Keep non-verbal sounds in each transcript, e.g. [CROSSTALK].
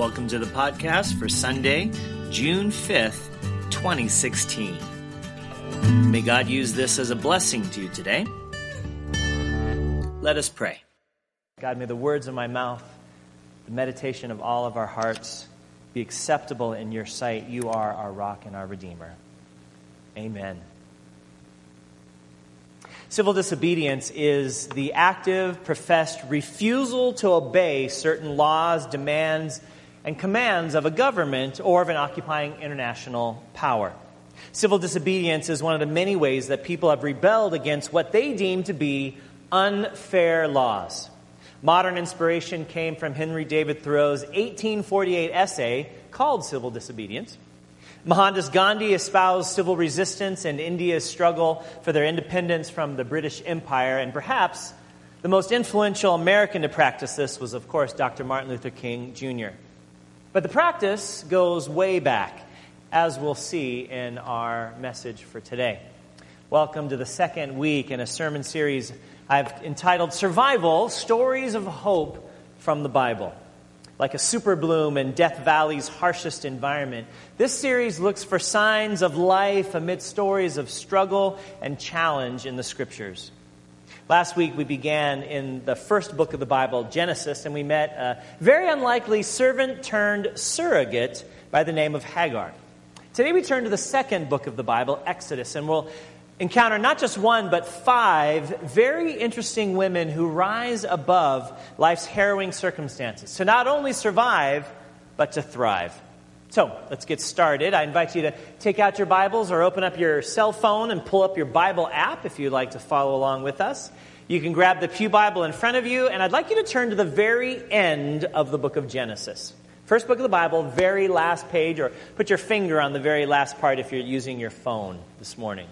Welcome to the podcast for Sunday, June 5th, 2016. May God use this as a blessing to you today. Let us pray. God, may the words of my mouth, the meditation of all of our hearts be acceptable in your sight. You are our rock and our redeemer. Amen. Civil disobedience is the active, professed refusal to obey certain laws, demands, and commands of a government or of an occupying international power. Civil disobedience is one of the many ways that people have rebelled against what they deem to be unfair laws. Modern inspiration came from Henry David Thoreau's 1848 essay called Civil Disobedience. Mohandas Gandhi espoused civil resistance and India's struggle for their independence from the British Empire, and perhaps the most influential American to practice this was, of course, Dr. Martin Luther King Jr. But the practice goes way back, as we'll see in our message for today. Welcome to the second week in a sermon series I've entitled Survival Stories of Hope from the Bible like a super bloom in Death Valley's harshest environment. This series looks for signs of life amid stories of struggle and challenge in the scriptures. Last week we began in the first book of the Bible, Genesis, and we met a very unlikely servant turned surrogate by the name of Hagar. Today we turn to the second book of the Bible, Exodus, and we'll encounter not just one, but five very interesting women who rise above life's harrowing circumstances to not only survive, but to thrive. So let's get started. I invite you to take out your Bibles or open up your cell phone and pull up your Bible app if you'd like to follow along with us. You can grab the Pew Bible in front of you, and I'd like you to turn to the very end of the book of Genesis. First book of the Bible, very last page, or put your finger on the very last part if you're using your phone this morning.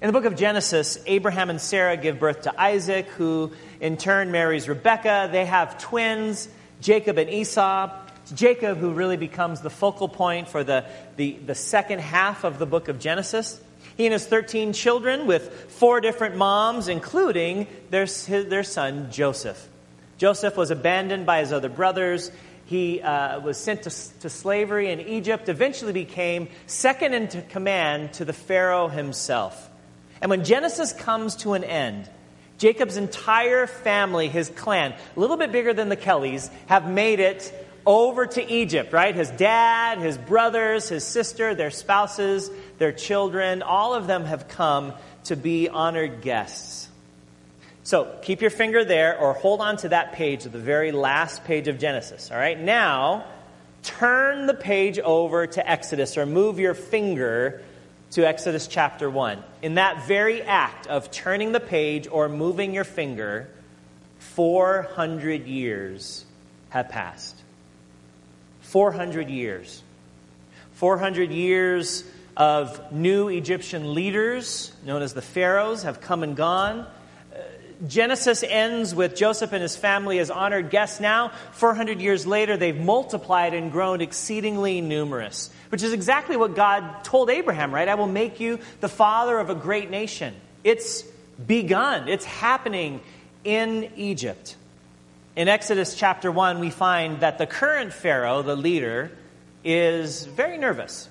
In the book of Genesis, Abraham and Sarah give birth to Isaac, who in turn marries Rebekah. They have twins, Jacob and Esau. It's Jacob who really becomes the focal point for the, the, the second half of the book of Genesis. He and his 13 children with four different moms, including their, their son Joseph. Joseph was abandoned by his other brothers. He uh, was sent to, to slavery in Egypt, eventually became second in command to the Pharaoh himself. And when Genesis comes to an end, Jacob's entire family, his clan, a little bit bigger than the Kellys, have made it over to Egypt, right? His dad, his brothers, his sister, their spouses, their children, all of them have come to be honored guests. So keep your finger there or hold on to that page, the very last page of Genesis, all right? Now, turn the page over to Exodus or move your finger to Exodus chapter 1. In that very act of turning the page or moving your finger, 400 years have passed. 400 years. 400 years of new Egyptian leaders, known as the pharaohs, have come and gone. Uh, Genesis ends with Joseph and his family as honored guests. Now, 400 years later, they've multiplied and grown exceedingly numerous, which is exactly what God told Abraham, right? I will make you the father of a great nation. It's begun, it's happening in Egypt. In Exodus chapter 1, we find that the current Pharaoh, the leader, is very nervous.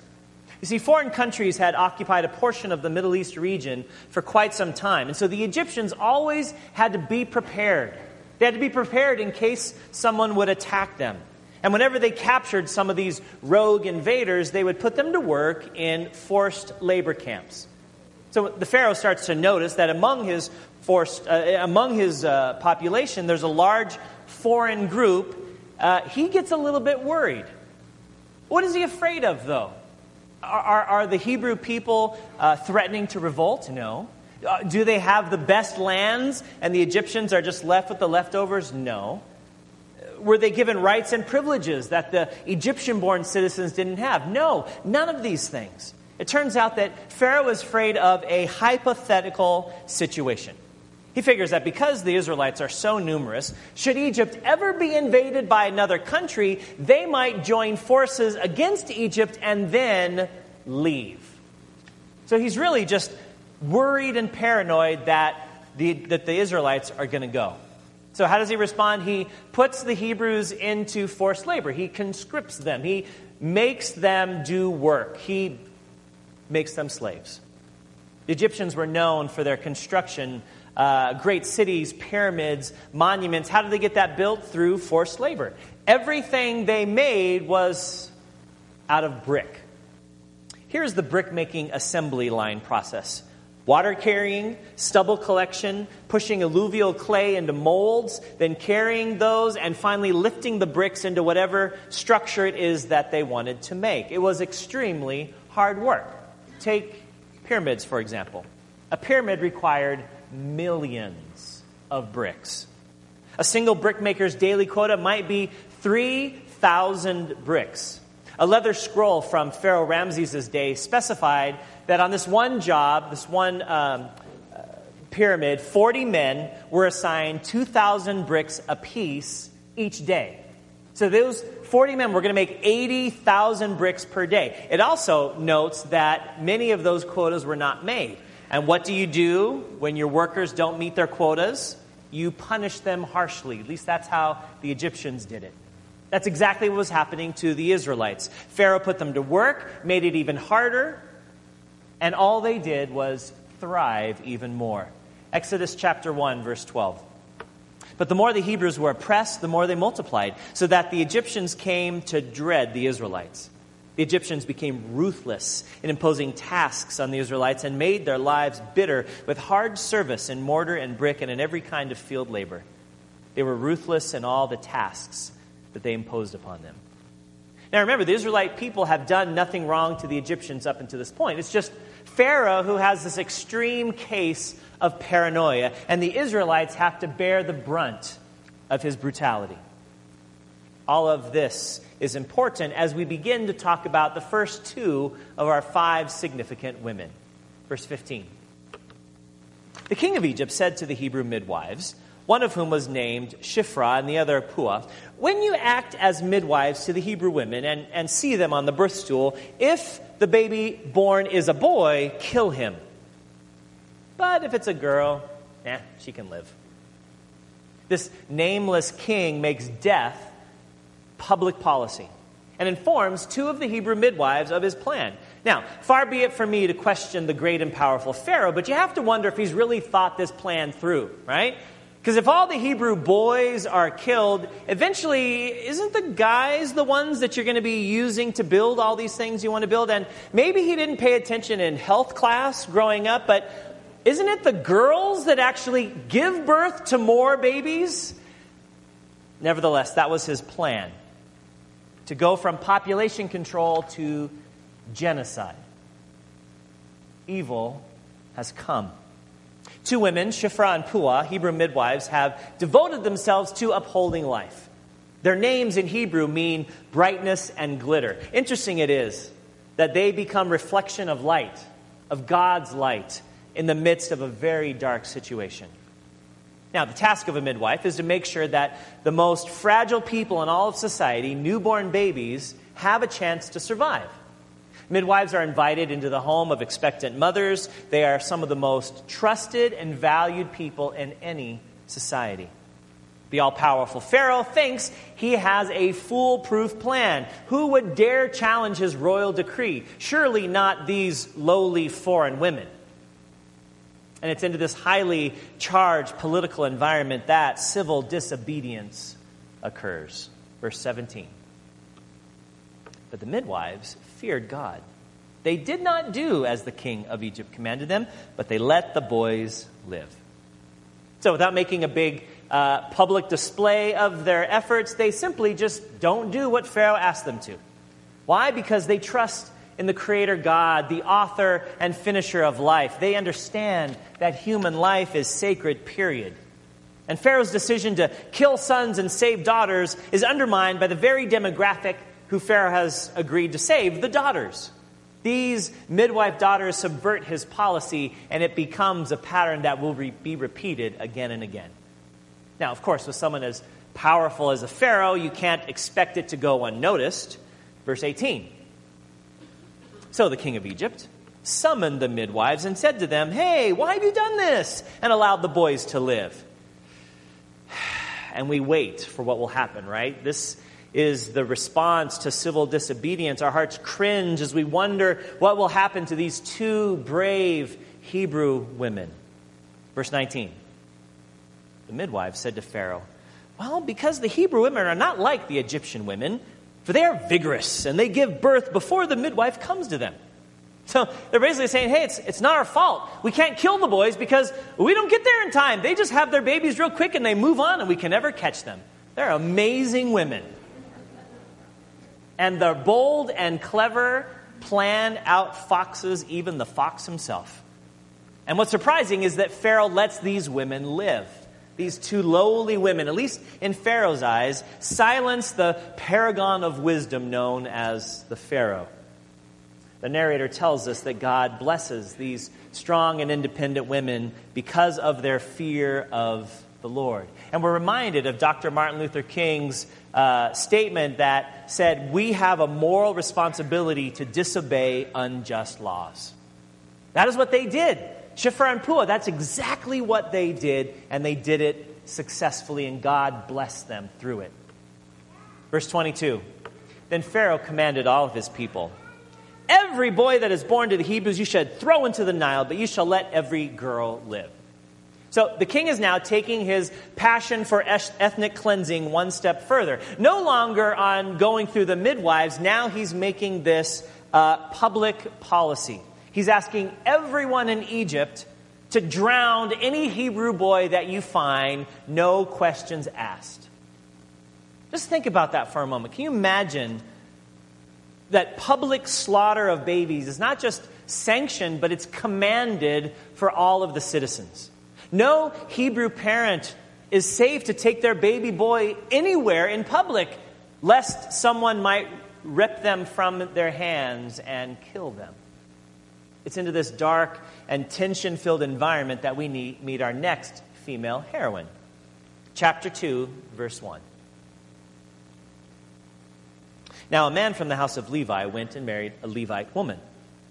You see, foreign countries had occupied a portion of the Middle East region for quite some time. And so the Egyptians always had to be prepared. They had to be prepared in case someone would attack them. And whenever they captured some of these rogue invaders, they would put them to work in forced labor camps. So the Pharaoh starts to notice that among his, forced, uh, among his uh, population, there's a large foreign group. Uh, he gets a little bit worried. What is he afraid of, though? Are, are the Hebrew people uh, threatening to revolt? No. Uh, do they have the best lands and the Egyptians are just left with the leftovers? No. Were they given rights and privileges that the Egyptian born citizens didn't have? No, none of these things. It turns out that Pharaoh is afraid of a hypothetical situation. He figures that because the Israelites are so numerous, should Egypt ever be invaded by another country, they might join forces against Egypt and then leave. So he's really just worried and paranoid that the, that the Israelites are going to go. So, how does he respond? He puts the Hebrews into forced labor. He conscripts them. He makes them do work. He makes them slaves. The Egyptians were known for their construction, uh, great cities, pyramids, monuments. How did they get that built? Through forced labor. Everything they made was out of brick. Here's the brick making assembly line process water carrying, stubble collection, pushing alluvial clay into molds, then carrying those, and finally lifting the bricks into whatever structure it is that they wanted to make. It was extremely hard work. Take pyramids, for example. A pyramid required millions of bricks. A single brickmaker's daily quota might be 3,000 bricks. A leather scroll from Pharaoh Ramses' day specified that on this one job, this one um, uh, pyramid, 40 men were assigned 2,000 bricks apiece each day. So those 40 men were going to make 80,000 bricks per day. It also notes that many of those quotas were not made. And what do you do when your workers don't meet their quotas? You punish them harshly. At least that's how the Egyptians did it. That's exactly what was happening to the Israelites. Pharaoh put them to work, made it even harder, and all they did was thrive even more. Exodus chapter 1, verse 12. But the more the Hebrews were oppressed, the more they multiplied, so that the Egyptians came to dread the Israelites. The Egyptians became ruthless in imposing tasks on the Israelites and made their lives bitter with hard service in mortar and brick and in every kind of field labor. They were ruthless in all the tasks that they imposed upon them. Now remember, the Israelite people have done nothing wrong to the Egyptians up until this point. It's just Pharaoh who has this extreme case of paranoia, and the Israelites have to bear the brunt of his brutality. All of this is important as we begin to talk about the first two of our five significant women. Verse 15. The king of Egypt said to the Hebrew midwives, one of whom was named Shiphrah and the other Puah, When you act as midwives to the Hebrew women and, and see them on the birth stool, if the baby born is a boy, kill him. But if it's a girl, eh, she can live. This nameless king makes death public policy and informs two of the Hebrew midwives of his plan. Now, far be it from me to question the great and powerful Pharaoh, but you have to wonder if he's really thought this plan through, right? Because if all the Hebrew boys are killed, eventually, isn't the guys the ones that you're going to be using to build all these things you want to build? And maybe he didn't pay attention in health class growing up, but isn't it the girls that actually give birth to more babies? Nevertheless, that was his plan to go from population control to genocide. Evil has come. Two women, Shiphrah and Puah, Hebrew midwives, have devoted themselves to upholding life. Their names in Hebrew mean brightness and glitter. Interesting it is that they become reflection of light, of God's light, in the midst of a very dark situation. Now, the task of a midwife is to make sure that the most fragile people in all of society, newborn babies, have a chance to survive. Midwives are invited into the home of expectant mothers. They are some of the most trusted and valued people in any society. The all powerful Pharaoh thinks he has a foolproof plan. Who would dare challenge his royal decree? Surely not these lowly foreign women. And it's into this highly charged political environment that civil disobedience occurs. Verse 17. But the midwives feared God. They did not do as the king of Egypt commanded them, but they let the boys live. So, without making a big uh, public display of their efforts, they simply just don't do what Pharaoh asked them to. Why? Because they trust in the Creator God, the author and finisher of life. They understand that human life is sacred, period. And Pharaoh's decision to kill sons and save daughters is undermined by the very demographic who Pharaoh has agreed to save the daughters. These midwife daughters subvert his policy, and it becomes a pattern that will re- be repeated again and again. Now, of course, with someone as powerful as a Pharaoh, you can't expect it to go unnoticed. Verse 18. So the king of Egypt summoned the midwives and said to them, Hey, why have you done this? And allowed the boys to live. [SIGHS] and we wait for what will happen, right? This is the response to civil disobedience. Our hearts cringe as we wonder what will happen to these two brave Hebrew women. Verse 19 The midwife said to Pharaoh, Well, because the Hebrew women are not like the Egyptian women, for they are vigorous and they give birth before the midwife comes to them. So they're basically saying, hey, it's, it's not our fault. We can't kill the boys because we don't get there in time. They just have their babies real quick and they move on and we can never catch them. They're amazing women. And the bold and clever plan outfoxes even the fox himself. And what's surprising is that Pharaoh lets these women live. These two lowly women, at least in Pharaoh's eyes, silence the paragon of wisdom known as the Pharaoh. The narrator tells us that God blesses these strong and independent women because of their fear of the Lord. And we're reminded of Dr. Martin Luther King's uh, statement that said, We have a moral responsibility to disobey unjust laws. That is what they did. Shiphrah and Puah, that's exactly what they did, and they did it successfully, and God blessed them through it. Verse 22 Then Pharaoh commanded all of his people Every boy that is born to the Hebrews you should throw into the Nile, but you shall let every girl live. So the king is now taking his passion for ethnic cleansing one step further. No longer on going through the midwives, now he's making this uh, public policy. He's asking everyone in Egypt to drown any Hebrew boy that you find, no questions asked. Just think about that for a moment. Can you imagine that public slaughter of babies is not just sanctioned, but it's commanded for all of the citizens. No Hebrew parent is safe to take their baby boy anywhere in public, lest someone might rip them from their hands and kill them. It's into this dark and tension filled environment that we meet our next female heroine. Chapter 2, verse 1. Now, a man from the house of Levi went and married a Levite woman.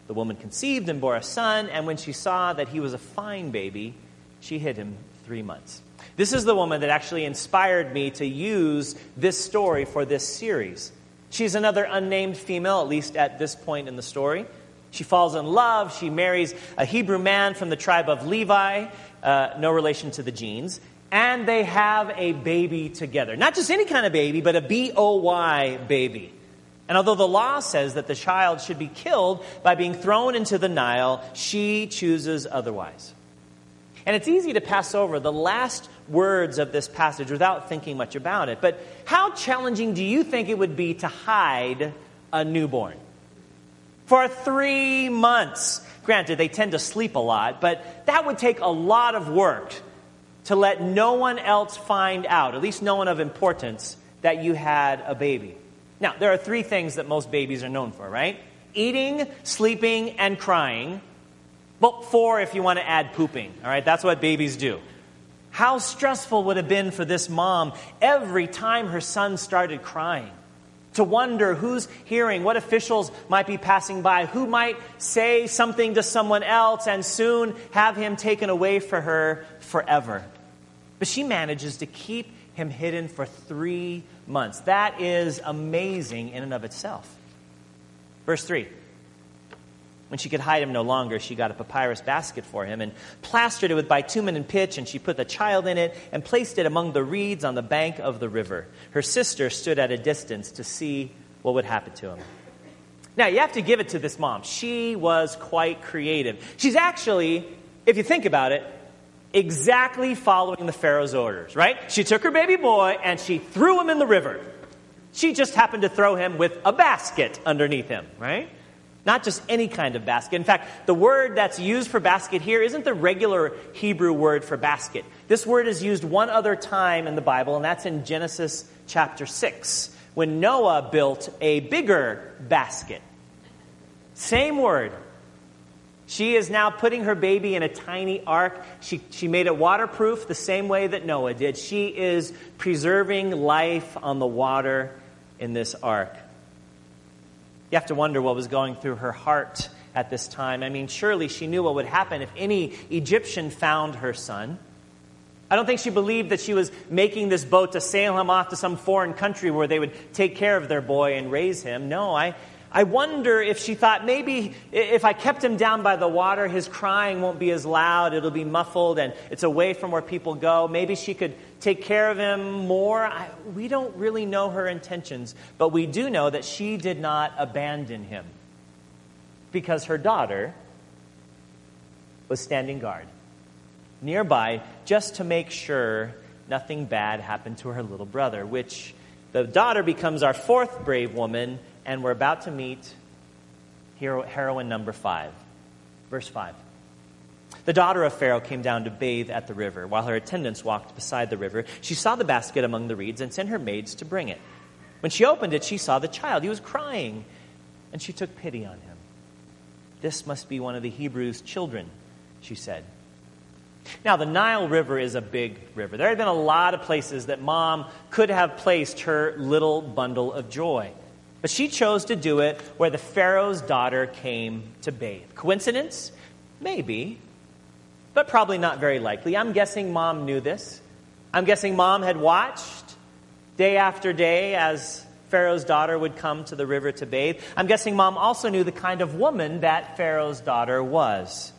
The woman conceived and bore a son, and when she saw that he was a fine baby, she hid him three months. This is the woman that actually inspired me to use this story for this series. She's another unnamed female, at least at this point in the story. She falls in love. She marries a Hebrew man from the tribe of Levi, uh, no relation to the jeans. And they have a baby together. Not just any kind of baby, but a B O Y baby. And although the law says that the child should be killed by being thrown into the Nile, she chooses otherwise. And it's easy to pass over the last words of this passage without thinking much about it. But how challenging do you think it would be to hide a newborn? For three months. Granted, they tend to sleep a lot, but that would take a lot of work to let no one else find out, at least no one of importance, that you had a baby. Now, there are three things that most babies are known for, right? Eating, sleeping, and crying. Well, four if you want to add pooping, all right? That's what babies do. How stressful would have been for this mom every time her son started crying? To wonder who's hearing, what officials might be passing by, who might say something to someone else and soon have him taken away from her forever. But she manages to keep him hidden for three months. That is amazing in and of itself. Verse 3. When she could hide him no longer, she got a papyrus basket for him and plastered it with bitumen and pitch, and she put the child in it and placed it among the reeds on the bank of the river. Her sister stood at a distance to see what would happen to him. Now, you have to give it to this mom. She was quite creative. She's actually, if you think about it, exactly following the Pharaoh's orders, right? She took her baby boy and she threw him in the river. She just happened to throw him with a basket underneath him, right? Not just any kind of basket. In fact, the word that's used for basket here isn't the regular Hebrew word for basket. This word is used one other time in the Bible, and that's in Genesis chapter 6, when Noah built a bigger basket. Same word, she is now putting her baby in a tiny ark. She, she made it waterproof the same way that Noah did. She is preserving life on the water in this ark. You have to wonder what was going through her heart at this time. I mean, surely she knew what would happen if any Egyptian found her son. I don't think she believed that she was making this boat to sail him off to some foreign country where they would take care of their boy and raise him. No, I, I wonder if she thought maybe if I kept him down by the water, his crying won't be as loud, it'll be muffled, and it's away from where people go. Maybe she could take care of him more. I, we don't really know her intentions, but we do know that she did not abandon him because her daughter was standing guard nearby just to make sure nothing bad happened to her little brother, which the daughter becomes our fourth brave woman and we're about to meet hero, heroine number five. Verse 5. The daughter of Pharaoh came down to bathe at the river. While her attendants walked beside the river, she saw the basket among the reeds and sent her maids to bring it. When she opened it, she saw the child. He was crying, and she took pity on him. This must be one of the Hebrews' children, she said. Now, the Nile River is a big river. There had been a lot of places that mom could have placed her little bundle of joy. But she chose to do it where the Pharaoh's daughter came to bathe. Coincidence? Maybe, but probably not very likely. I'm guessing mom knew this. I'm guessing mom had watched day after day as Pharaoh's daughter would come to the river to bathe. I'm guessing mom also knew the kind of woman that Pharaoh's daughter was.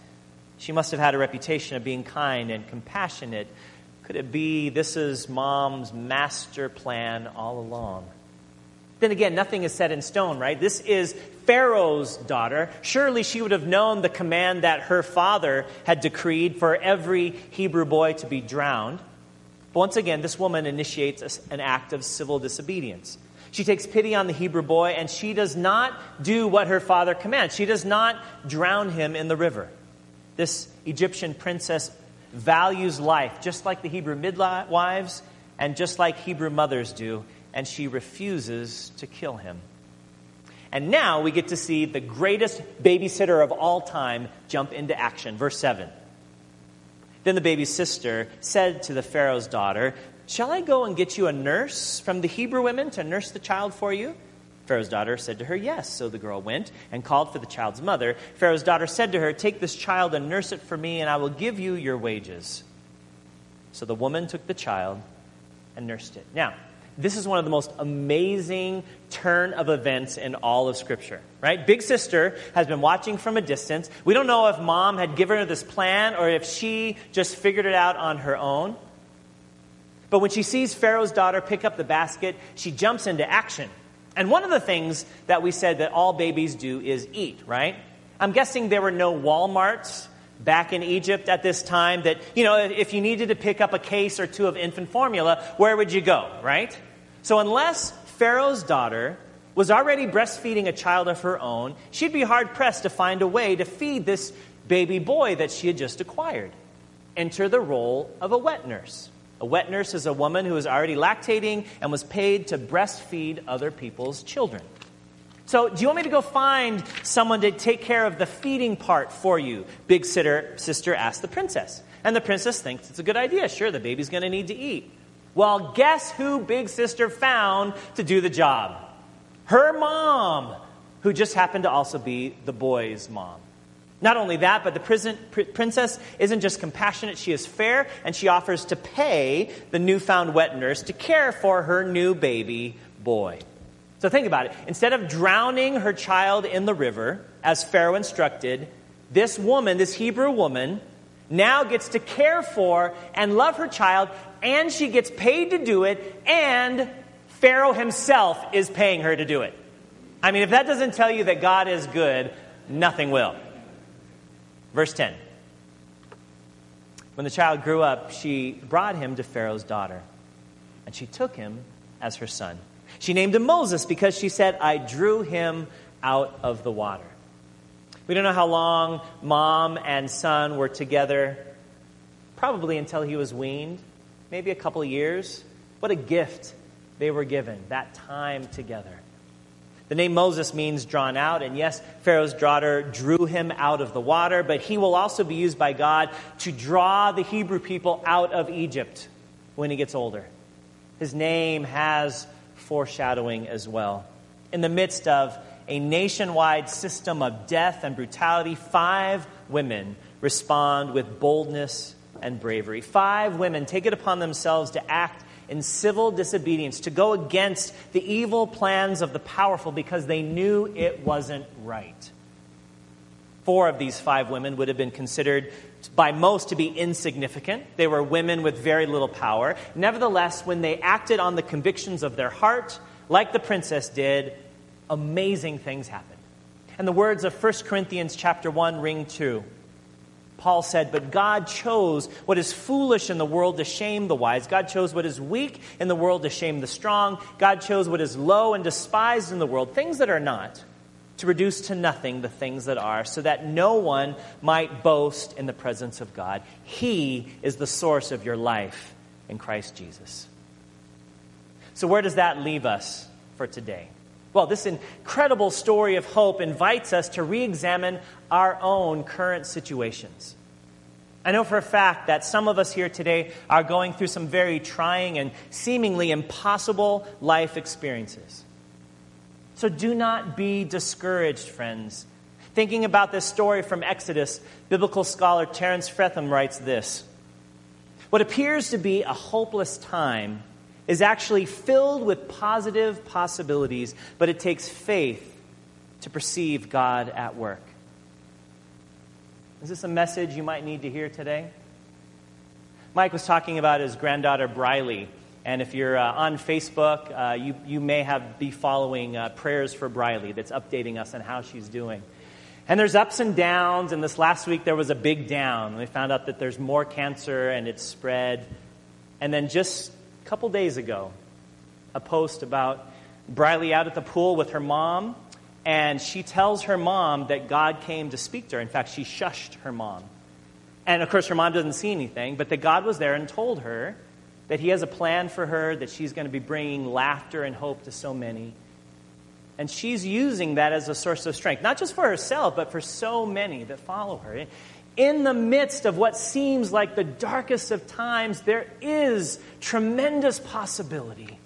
She must have had a reputation of being kind and compassionate. Could it be this is mom's master plan all along? Then again, nothing is set in stone, right? This is Pharaoh's daughter. Surely she would have known the command that her father had decreed for every Hebrew boy to be drowned. But once again, this woman initiates an act of civil disobedience. She takes pity on the Hebrew boy and she does not do what her father commands. She does not drown him in the river. This Egyptian princess values life just like the Hebrew midwives and just like Hebrew mothers do and she refuses to kill him. And now we get to see the greatest babysitter of all time jump into action. Verse 7. Then the baby's sister said to the Pharaoh's daughter, Shall I go and get you a nurse from the Hebrew women to nurse the child for you? Pharaoh's daughter said to her, Yes. So the girl went and called for the child's mother. Pharaoh's daughter said to her, Take this child and nurse it for me, and I will give you your wages. So the woman took the child and nursed it. Now, this is one of the most amazing turn of events in all of Scripture, right? Big sister has been watching from a distance. We don't know if mom had given her this plan or if she just figured it out on her own. But when she sees Pharaoh's daughter pick up the basket, she jumps into action. And one of the things that we said that all babies do is eat, right? I'm guessing there were no Walmarts back in Egypt at this time that, you know, if you needed to pick up a case or two of infant formula, where would you go, right? So, unless Pharaoh's daughter was already breastfeeding a child of her own, she'd be hard pressed to find a way to feed this baby boy that she had just acquired. Enter the role of a wet nurse. A wet nurse is a woman who is already lactating and was paid to breastfeed other people's children. So, do you want me to go find someone to take care of the feeding part for you? Big sitter, sister asked the princess. And the princess thinks it's a good idea. Sure, the baby's going to need to eat. Well, guess who big sister found to do the job? Her mom, who just happened to also be the boy's mom. Not only that, but the princess isn't just compassionate, she is fair, and she offers to pay the newfound wet nurse to care for her new baby boy. So think about it. Instead of drowning her child in the river, as Pharaoh instructed, this woman, this Hebrew woman, now gets to care for and love her child, and she gets paid to do it, and Pharaoh himself is paying her to do it. I mean, if that doesn't tell you that God is good, nothing will. Verse 10. When the child grew up, she brought him to Pharaoh's daughter, and she took him as her son. She named him Moses because she said, I drew him out of the water. We don't know how long mom and son were together, probably until he was weaned, maybe a couple years. What a gift they were given, that time together. The name Moses means drawn out, and yes, Pharaoh's daughter drew him out of the water, but he will also be used by God to draw the Hebrew people out of Egypt when he gets older. His name has foreshadowing as well. In the midst of a nationwide system of death and brutality, five women respond with boldness and bravery. Five women take it upon themselves to act in civil disobedience, to go against the evil plans of the powerful because they knew it wasn't right. Four of these five women would have been considered by most to be insignificant. They were women with very little power. Nevertheless, when they acted on the convictions of their heart, like the princess did, amazing things happened. And the words of 1 Corinthians chapter 1 ring true. Paul said, But God chose what is foolish in the world to shame the wise. God chose what is weak in the world to shame the strong. God chose what is low and despised in the world, things that are not, to reduce to nothing the things that are, so that no one might boast in the presence of God. He is the source of your life in Christ Jesus. So, where does that leave us for today? Well, this incredible story of hope invites us to re examine our own current situations. I know for a fact that some of us here today are going through some very trying and seemingly impossible life experiences. So do not be discouraged, friends. Thinking about this story from Exodus, biblical scholar Terence Fretheim writes this What appears to be a hopeless time is actually filled with positive possibilities, but it takes faith to perceive God at work. Is this a message you might need to hear today? Mike was talking about his granddaughter Briley. And if you're uh, on Facebook, uh, you, you may have be following uh, Prayers for Briley that's updating us on how she's doing. And there's ups and downs, and this last week there was a big down. We found out that there's more cancer and it's spread. And then just a couple days ago, a post about Briley out at the pool with her mom, and she tells her mom that God came to speak to her. In fact, she shushed her mom. And of course, her mom doesn't see anything, but that God was there and told her that He has a plan for her, that she's going to be bringing laughter and hope to so many. And she's using that as a source of strength, not just for herself, but for so many that follow her in the midst of what seems like the darkest of times, there is tremendous possibility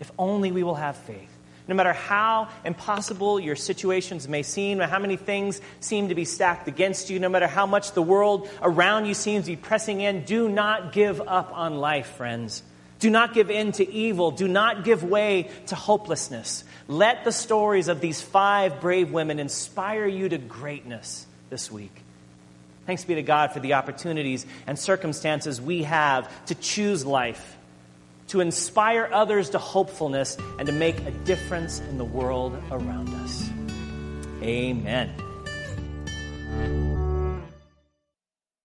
if only we will have faith. No matter how impossible your situations may seem, matter how many things seem to be stacked against you, no matter how much the world around you seems to be pressing in, do not give up on life, friends. Do not give in to evil. Do not give way to hopelessness. Let the stories of these five brave women inspire you to greatness this week. Thanks be to God for the opportunities and circumstances we have to choose life, to inspire others to hopefulness, and to make a difference in the world around us. Amen.